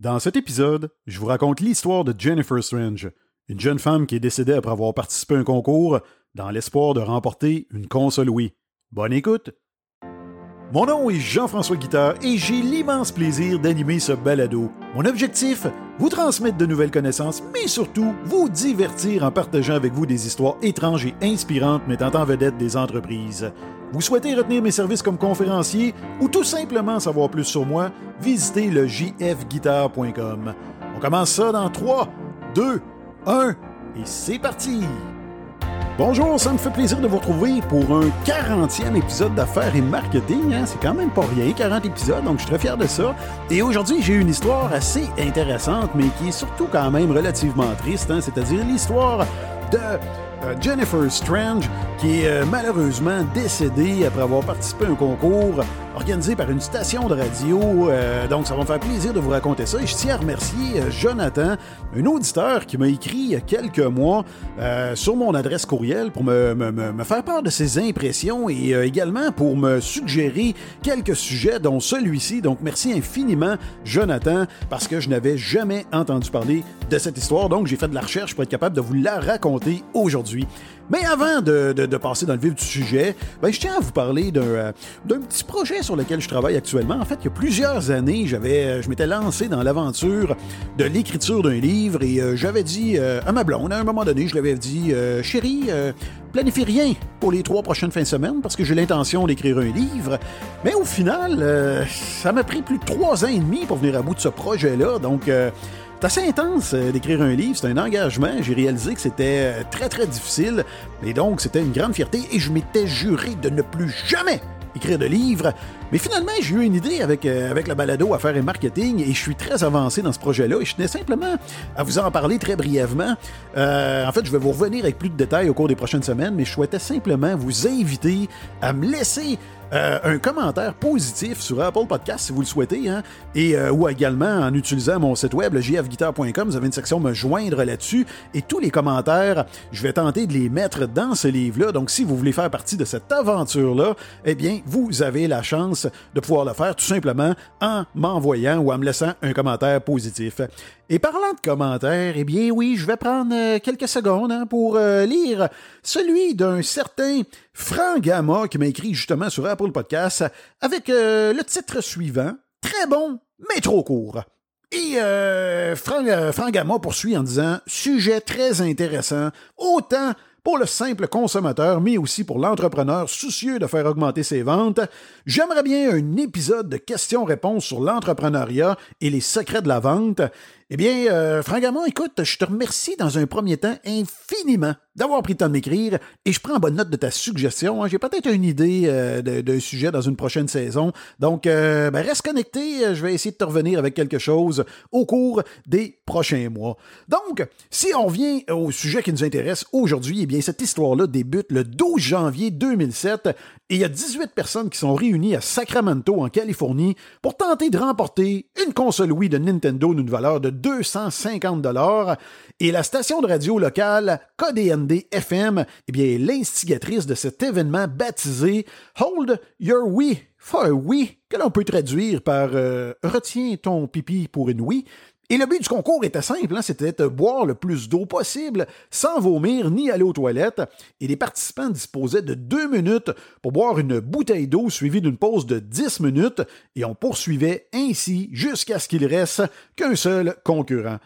Dans cet épisode, je vous raconte l'histoire de Jennifer Strange, une jeune femme qui est décédée après avoir participé à un concours dans l'espoir de remporter une console Wii. Bonne écoute! Mon nom est Jean-François Guitard et j'ai l'immense plaisir d'animer ce balado. Mon objectif, vous transmettre de nouvelles connaissances, mais surtout vous divertir en partageant avec vous des histoires étranges et inspirantes mettant en vedette des entreprises. Vous souhaitez retenir mes services comme conférencier ou tout simplement savoir plus sur moi, visitez le jfguitar.com. On commence ça dans 3, 2, 1 et c'est parti! Bonjour, ça me fait plaisir de vous retrouver pour un 40e épisode d'affaires et marketing. Hein. C'est quand même pas rien, 40 épisodes, donc je suis très fier de ça. Et aujourd'hui, j'ai une histoire assez intéressante, mais qui est surtout quand même relativement triste, hein. c'est-à-dire l'histoire de euh, Jennifer Strange, qui est euh, malheureusement décédée après avoir participé à un concours organisé par une station de radio. Euh, donc, ça va me faire plaisir de vous raconter ça. Et je tiens à remercier Jonathan, un auditeur qui m'a écrit il y a quelques mois sur mon adresse courriel pour me, faire part de ses impressions et également pour me suggérer quelques sujets, dont celui-ci. Donc, merci infiniment, Jonathan, parce que je n'avais jamais entendu parler de cette histoire. Donc, j'ai fait de la recherche pour être capable de vous la raconter aujourd'hui. Mais avant de, passer dans le vif du sujet, ben, je tiens à vous parler euh, d'un petit projet sur lequel je travaille actuellement. En fait, il y a plusieurs années, j'avais, je m'étais lancé dans l'aventure de l'écriture d'un livre et euh, j'avais dit euh, à ma blonde, à un moment donné, je l'avais dit, chérie, planifie rien pour les trois prochaines fins de semaine parce que j'ai l'intention d'écrire un livre. Mais au final, ça m'a pris plus de trois ans et demi pour venir à bout de ce projet-là. Donc, c'est assez intense euh, d'écrire un livre, c'est un engagement. J'ai réalisé que c'était euh, très très difficile, et donc c'était une grande fierté et je m'étais juré de ne plus jamais écrire de livres. Mais finalement, j'ai eu une idée avec, euh, avec la balado Affaires et Marketing et je suis très avancé dans ce projet-là et je tenais simplement à vous en parler très brièvement. en fait, je vais vous revenir avec plus de détails au cours des prochaines semaines, mais je souhaitais simplement vous inviter à me laisser euh, un commentaire positif sur Apple Podcast si vous le souhaitez, hein, et euh, ou également en utilisant mon site web, jfguitar.com, vous avez une section me joindre là-dessus, et tous les commentaires, je vais tenter de les mettre dans ce livre-là. Donc, si vous voulez faire partie de cette aventure-là, eh bien, vous avez la chance de pouvoir le faire tout simplement en m'envoyant ou en me laissant un commentaire positif. Et parlant de commentaires, eh bien oui, je vais prendre euh, quelques secondes hein, pour euh, lire celui d'un certain Frank Gamma qui m'a écrit justement sur Apple Podcast avec euh, le titre suivant Très bon, mais trop court. Et Frank, Frank Gamma poursuit en disant Sujet très intéressant, autant pour le simple consommateur, mais aussi pour l'entrepreneur soucieux de faire augmenter ses ventes. J'aimerais bien un épisode de questions-réponses sur l'entrepreneuriat et les secrets de la vente. Eh bien, euh, écoute, je te remercie dans un premier temps infiniment d'avoir pris le temps de m'écrire et je prends bonne note de ta suggestion. Hein. J'ai peut-être une idée euh, d'un sujet dans une prochaine saison. Donc, euh, ben, reste connecté. Je vais essayer de te revenir avec quelque chose au cours des prochains mois. Donc, si on vient au sujet qui nous intéresse aujourd'hui, eh bien, cette histoire-là débute le 12 janvier 2007 et il y a 18 personnes qui sont réunies à Sacramento, en Californie, pour tenter de remporter une console Wii de Nintendo d'une valeur de 250 dollars et la station de radio locale KDND FM eh bien, est l'instigatrice de cet événement baptisé Hold Your Wii for a Wii, que l'on peut traduire par euh, Retiens ton pipi pour une Wii. Et le but du concours était simple, hein, c'était de boire le plus d'eau possible sans vomir ni aller aux toilettes. Et les participants disposaient de deux minutes pour boire une bouteille d'eau suivie d'une pause de dix minutes et on poursuivait ainsi jusqu'à ce qu'il reste qu'un seul concurrent.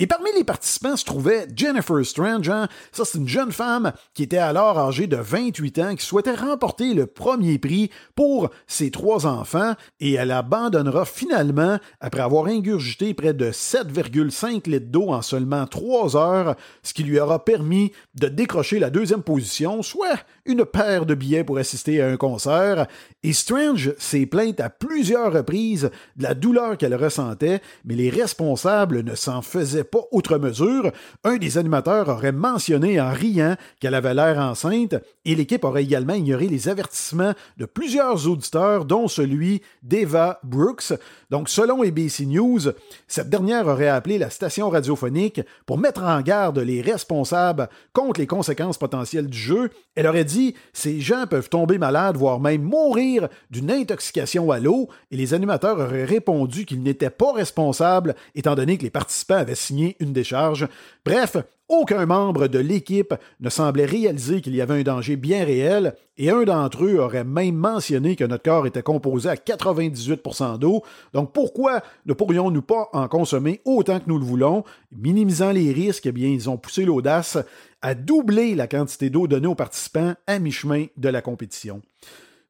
Et parmi les participants se trouvait Jennifer Strange. Hein. Ça, c'est une jeune femme qui était alors âgée de 28 ans, qui souhaitait remporter le premier prix pour ses trois enfants, et elle abandonnera finalement après avoir ingurgité près de 7,5 litres d'eau en seulement trois heures, ce qui lui aura permis de décrocher la deuxième position, soit une paire de billets pour assister à un concert. Et Strange s'est plainte à plusieurs reprises de la douleur qu'elle ressentait, mais les responsables ne s'en faisaient pas outre mesure. Un des animateurs aurait mentionné en riant qu'elle avait l'air enceinte et l'équipe aurait également ignoré les avertissements de plusieurs auditeurs, dont celui d'Eva Brooks. Donc, selon ABC News, cette dernière aurait appelé la station radiophonique pour mettre en garde les responsables contre les conséquences potentielles du jeu. Elle aurait dit ces gens peuvent tomber malades, voire même mourir d'une intoxication à l'eau, et les animateurs auraient répondu qu'ils n'étaient pas responsables, étant donné que les participants avaient signé une décharge. Bref, aucun membre de l'équipe ne semblait réaliser qu'il y avait un danger bien réel, et un d'entre eux aurait même mentionné que notre corps était composé à 98% d'eau. Donc pourquoi ne pourrions-nous pas en consommer autant que nous le voulons, minimisant les risques Eh bien, ils ont poussé l'audace à doubler la quantité d'eau donnée aux participants à mi-chemin de la compétition.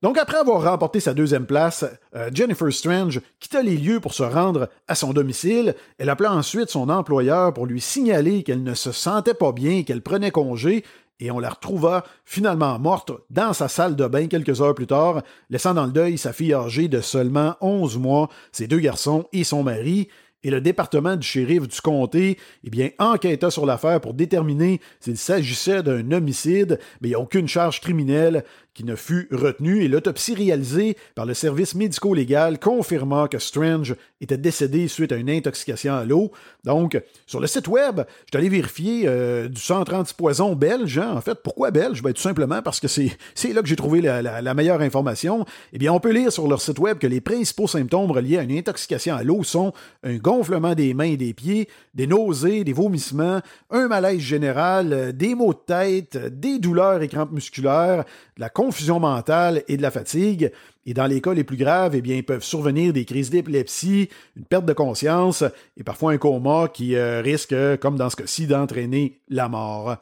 Donc, après avoir remporté sa deuxième place, euh, Jennifer Strange quitta les lieux pour se rendre à son domicile. Elle appela ensuite son employeur pour lui signaler qu'elle ne se sentait pas bien qu'elle prenait congé. Et on la retrouva finalement morte dans sa salle de bain quelques heures plus tard, laissant dans le deuil sa fille âgée de seulement 11 mois, ses deux garçons et son mari et le département du shérif du comté eh bien, enquêta sur l'affaire pour déterminer s'il s'agissait d'un homicide, mais il n'y a aucune charge criminelle qui ne fut retenu et l'autopsie réalisée par le service médico-légal confirma que Strange était décédé suite à une intoxication à l'eau. Donc, sur le site web, je suis allé vérifier euh, du 130 poison belge. Hein. En fait, pourquoi belge? Ben, tout simplement parce que c'est là que j'ai trouvé la, meilleure information. Eh bien, on peut lire sur leur site web que les principaux symptômes reliés à une intoxication à l'eau sont un gonflement des mains et des pieds, des nausées, des vomissements, un malaise général, euh, des maux de tête, des douleurs et crampes musculaires, de la confusion mentale et de la fatigue. Et dans les cas les plus graves, eh bien, peuvent survenir des crises d'épilepsie, une perte de conscience et parfois un coma qui euh, risque, comme dans ce cas-ci, d'entraîner la mort.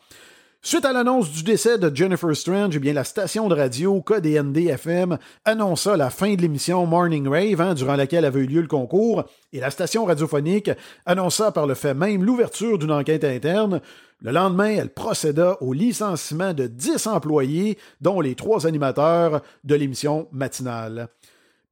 Suite à l'annonce du décès de Jennifer Strange, eh bien, la station de radio KDND-FM annonça la fin de l'émission Morning Rave, hein, durant laquelle avait eu lieu le concours, et la station radiophonique annonça par le fait même l'ouverture d'une enquête interne. Le lendemain, elle procéda au licenciement de 10 employés, dont les trois animateurs de l'émission matinale.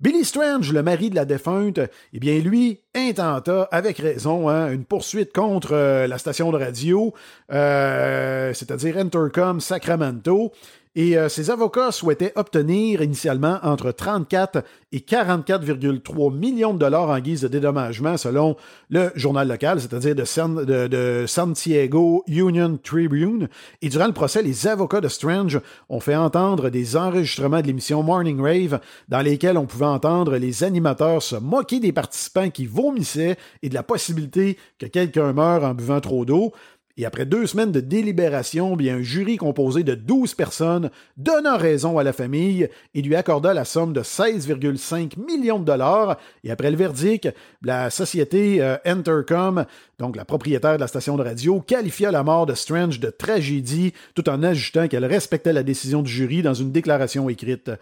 Billy Strange, le mari de la défunte, eh bien, lui, intenta, avec raison, hein, une poursuite contre euh, la station de radio, euh, c'est-à-dire Entercom Sacramento. Et euh, ses avocats souhaitaient obtenir initialement entre 34 et 44,3 millions de dollars en guise de dédommagement selon le journal local, c'est-à-dire de, de, Santiago Union Tribune. Et durant le procès, les avocats de Strange ont fait entendre des enregistrements de l'émission Morning Rave dans lesquels on pouvait entendre les animateurs se moquer des participants qui vomissaient et de la possibilité que quelqu'un meure en buvant trop d'eau. Et après deux semaines de délibération, bien, un jury composé de 12 personnes donna raison à la famille et lui accorda la somme de 16,5 millions de dollars. Et après le verdict, la société euh, Entercom, donc la propriétaire de la station de radio, qualifia la mort de Strange de tragédie tout en ajoutant qu'elle respectait la décision du jury dans une déclaration écrite.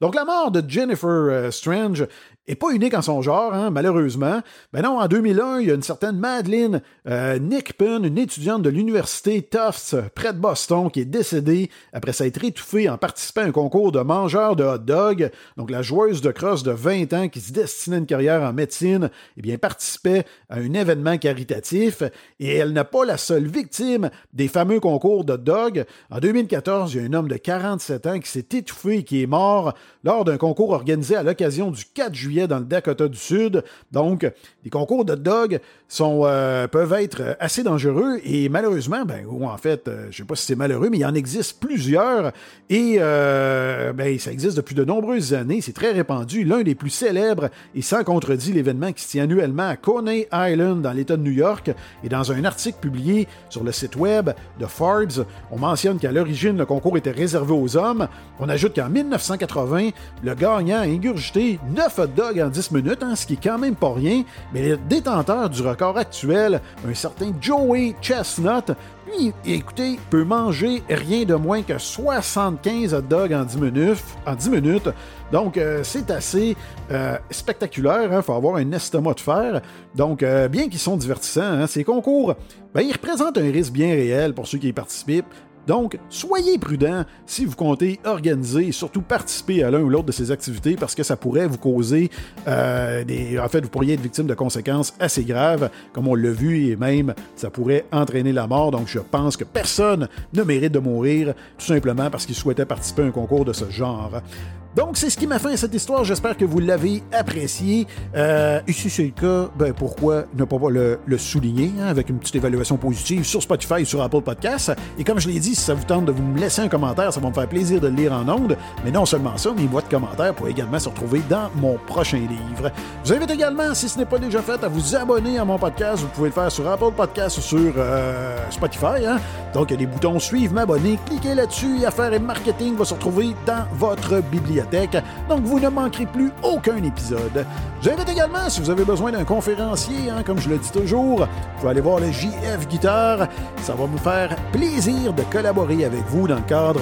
Donc la mort de Jennifer euh, Strange est pas unique en son genre, hein, malheureusement. Ben non, en 2001, il y a une certaine Madeleine euh, Nickpen, une étudiante de l'université Tufts près de Boston, qui est décédée après s'être étouffée en participant à un concours de mangeurs de hot dog. Donc la joueuse de crosse de 20 ans qui se destinait à une carrière en médecine, eh bien participait à un événement caritatif et elle n'est pas la seule victime des fameux concours de hot dog. En 2014, il y a un homme de 47 ans qui s'est étouffé et qui est mort lors d'un concours organisé à l'occasion du 4 juillet dans le Dakota du Sud. Donc, les concours de dog sont, euh, peuvent être assez dangereux et malheureusement, ben, ou en fait, euh, je ne sais pas si c'est malheureux, mais il en existe plusieurs et euh, ben, ça existe depuis de nombreuses années. C'est très répandu. L'un des plus célèbres et sans contredit l'événement qui se tient annuellement à Coney Island dans l'État de New York. Et dans un article publié sur le site web de Forbes, on mentionne qu'à l'origine, le concours était réservé aux hommes. On ajoute qu'en 1980, le gagnant a ingurgité 9 hot dogs en 10 minutes, hein, ce qui est quand même pas rien, mais le détenteur du record actuel, un certain Joey Chestnut, lui, écoutez, peut manger rien de moins que 75 hot dogs en 10 minutes. En 10 minutes. Donc, euh, c'est assez euh, spectaculaire. Il hein, faut avoir un estomac de fer. Donc, euh, bien qu'ils sont divertissants, hein, ces concours, ben, ils représentent un risque bien réel pour ceux qui y participent. Donc, soyez prudents si vous comptez organiser et surtout participer à l'un ou l'autre de ces activités parce que ça pourrait vous causer euh, des. En fait, vous pourriez être victime de conséquences assez graves, comme on l'a vu, et même ça pourrait entraîner la mort. Donc, je pense que personne ne mérite de mourir tout simplement parce qu'il souhaitait participer à un concours de ce genre. Donc, c'est ce qui m'a fait cette histoire. J'espère que vous l'avez apprécié. Euh, et si c'est le cas, ben, pourquoi ne pas le, souligner hein, avec une petite évaluation positive sur Spotify et sur Apple Podcasts. Et comme je l'ai dit, si ça vous tente de vous me laisser un commentaire, ça va me faire plaisir de le lire en ondes. Mais non seulement ça, mes boîtes de commentaires pourraient également se retrouver dans mon prochain livre. Je vous invite également, si ce n'est pas déjà fait, à vous abonner à mon podcast. Vous pouvez le faire sur Apple Podcasts ou sur euh, Spotify. Hein. Donc, il y a des boutons Suivre, m'abonner. Cliquez là-dessus Affaires et Marketing va se retrouver dans votre bibliothèque. Donc, vous ne manquerez plus aucun épisode. J'invite également, si vous avez besoin d'un conférencier, hein, comme je le dis toujours, vous pouvez aller voir le JF Guitar. Ça va me faire plaisir de collaborer avec vous dans le cadre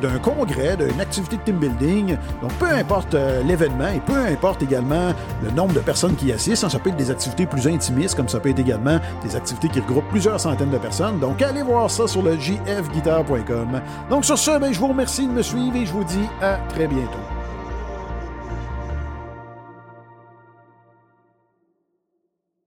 d'un congrès, d'une activité de team building. Donc, peu importe euh, l'événement et peu importe également le nombre de personnes qui assistent, hein, ça peut être des activités plus intimistes, comme ça peut être également des activités qui regroupent plusieurs centaines de personnes. Donc, allez voir ça sur le jfguitar.com. Donc, sur ce, ben, je vous remercie de me suivre et je vous dis à très bientôt.